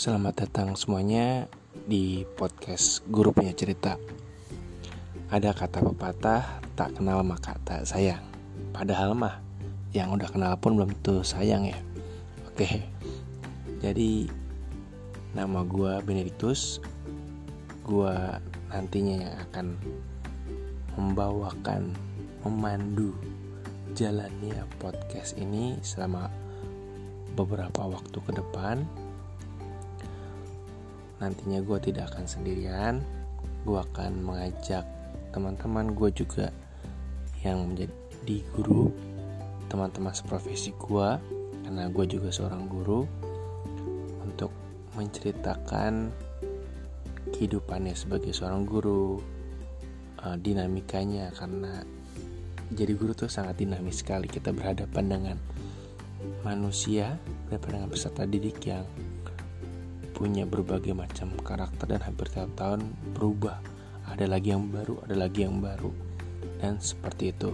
Selamat datang semuanya di podcast Guru Punya Cerita. Ada kata pepatah, tak kenal maka tak sayang. Padahal mah, yang udah kenal pun belum tentu sayang ya. Oke, jadi nama gue Benedictus. Gue nantinya yang akan membawakan, memandu jalannya podcast ini selama beberapa waktu ke depan nantinya gue tidak akan sendirian. Gue akan mengajak teman-teman gue juga yang menjadi guru teman-teman seprofesi gue karena gue juga seorang guru untuk menceritakan kehidupannya sebagai seorang guru uh, dinamikanya karena jadi guru tuh sangat dinamis sekali. Kita berhadapan dengan manusia berhadapan dengan peserta didik yang punya berbagai macam karakter dan hampir tiap tahun berubah. Ada lagi yang baru, ada lagi yang baru. Dan seperti itu.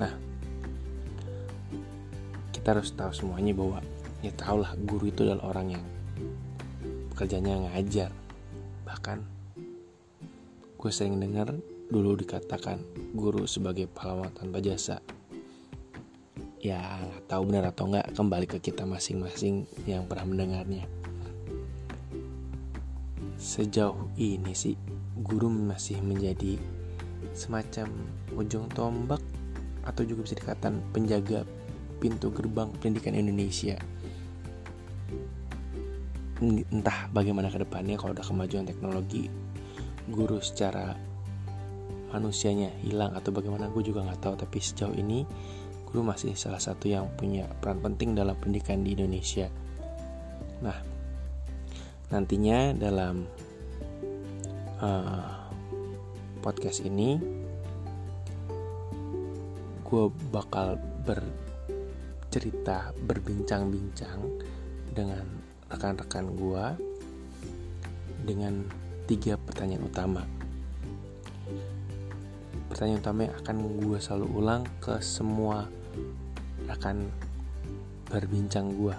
Nah, kita harus tahu semuanya bahwa ya tahulah guru itu adalah orang yang pekerjaannya ngajar. Bahkan gue sering dengar dulu dikatakan guru sebagai pahlawan tanpa jasa ya tahu benar atau nggak kembali ke kita masing-masing yang pernah mendengarnya sejauh ini sih guru masih menjadi semacam ujung tombak atau juga bisa dikatakan penjaga pintu gerbang pendidikan Indonesia. Entah bagaimana ke depannya kalau ada kemajuan teknologi guru secara manusianya hilang atau bagaimana gue juga nggak tahu. Tapi sejauh ini guru masih salah satu yang punya peran penting dalam pendidikan di Indonesia. Nah nantinya dalam uh, podcast ini gue bakal bercerita berbincang-bincang dengan rekan-rekan gue dengan tiga pertanyaan utama. Pertanyaan utama yang akan gue selalu ulang ke semua rekan berbincang gue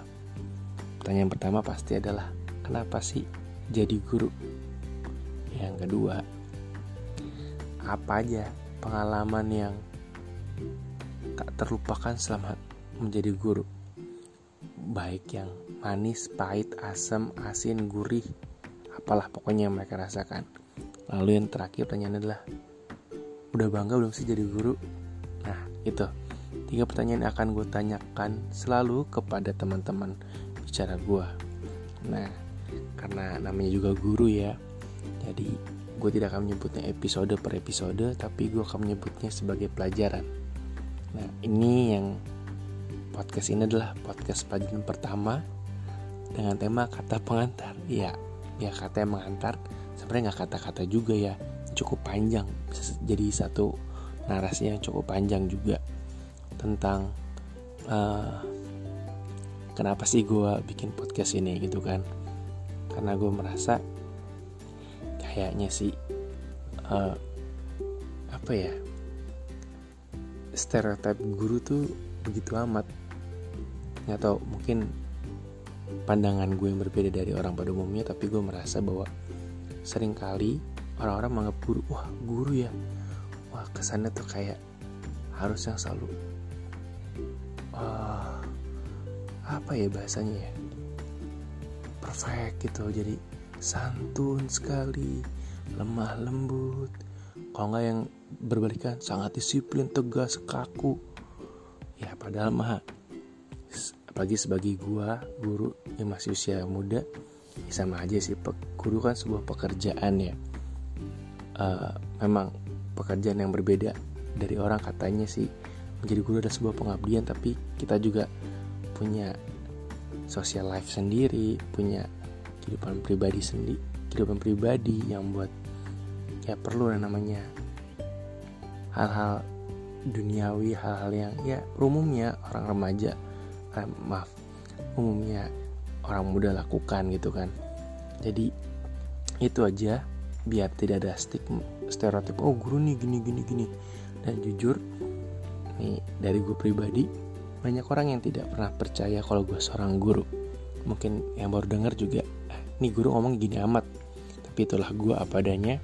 pertanyaan pertama pasti adalah kenapa sih jadi guru? Yang kedua, apa aja pengalaman yang tak terlupakan selama menjadi guru? Baik yang manis, pahit, asam, asin, gurih, apalah pokoknya yang mereka rasakan. Lalu yang terakhir pertanyaan adalah, udah bangga belum sih jadi guru? Nah, itu tiga pertanyaan yang akan gue tanyakan selalu kepada teman-teman bicara gue. Nah, karena namanya juga guru ya. Jadi gue tidak akan menyebutnya episode per episode tapi gue akan menyebutnya sebagai pelajaran. Nah ini yang podcast ini adalah podcast pelajaran pertama dengan tema kata pengantar. Ya ya kata yang mengantar. Sebenarnya nggak kata-kata juga ya. Cukup panjang. Jadi satu narasi yang cukup panjang juga tentang uh, kenapa sih gue bikin podcast ini gitu kan karena gue merasa kayaknya sih uh, apa ya stereotip guru tuh begitu amat. Nggak mungkin pandangan gue yang berbeda dari orang pada umumnya tapi gue merasa bahwa sering kali orang-orang menganggap guru wah guru ya. Wah kesannya tuh kayak harus yang selalu uh, apa ya bahasanya ya perfect gitu. Jadi santun sekali lemah lembut. Kalau nggak yang berbalikan sangat disiplin tegas kaku. Ya padahal mah apalagi sebagai gua guru yang masih usia muda ya sama aja sih. Guru kan sebuah pekerjaan ya. Uh, memang pekerjaan yang berbeda dari orang katanya sih. Menjadi guru adalah sebuah pengabdian tapi kita juga punya social life sendiri punya kehidupan pribadi sendiri kehidupan pribadi yang buat ya perlu yang namanya hal-hal duniawi hal-hal yang ya umumnya orang remaja eh, maaf umumnya orang muda lakukan gitu kan. Jadi itu aja biar tidak ada stigma stereotip oh guru nih gini gini gini. Dan jujur nih dari gue pribadi banyak orang yang tidak pernah percaya kalau gue seorang guru. Mungkin yang baru dengar juga nih guru ngomong gini amat. Tapi itulah gue apa adanya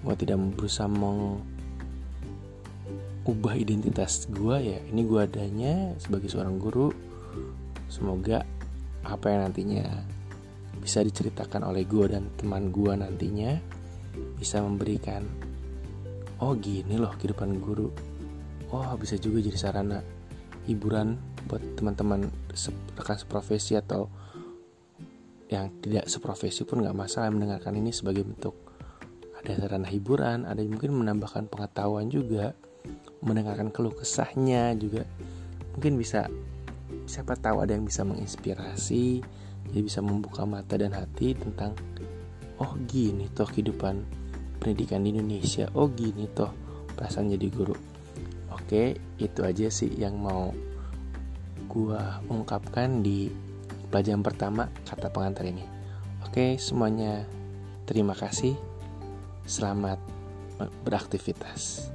gue tidak berusaha mengubah identitas gue ya. Ini gue adanya sebagai seorang guru. Semoga apa yang nantinya bisa diceritakan oleh gue dan teman gue nantinya bisa memberikan oh gini loh kehidupan guru. Oh bisa juga jadi sarana hiburan buat teman-teman rekan seprofesi atau yang tidak seprofesi pun nggak masalah mendengarkan ini sebagai bentuk ada sarana hiburan ada yang mungkin menambahkan pengetahuan juga mendengarkan keluh kesahnya juga. Mungkin bisa siapa tahu ada yang bisa menginspirasi jadi bisa membuka mata dan hati tentang oh gini toh kehidupan pendidikan di Indonesia oh gini toh perasaan jadi guru oke itu aja sih yang mau gua ungkapkan di pelajaran pertama kata pengantar ini. Oke semuanya terima kasih. Selamat beraktivitas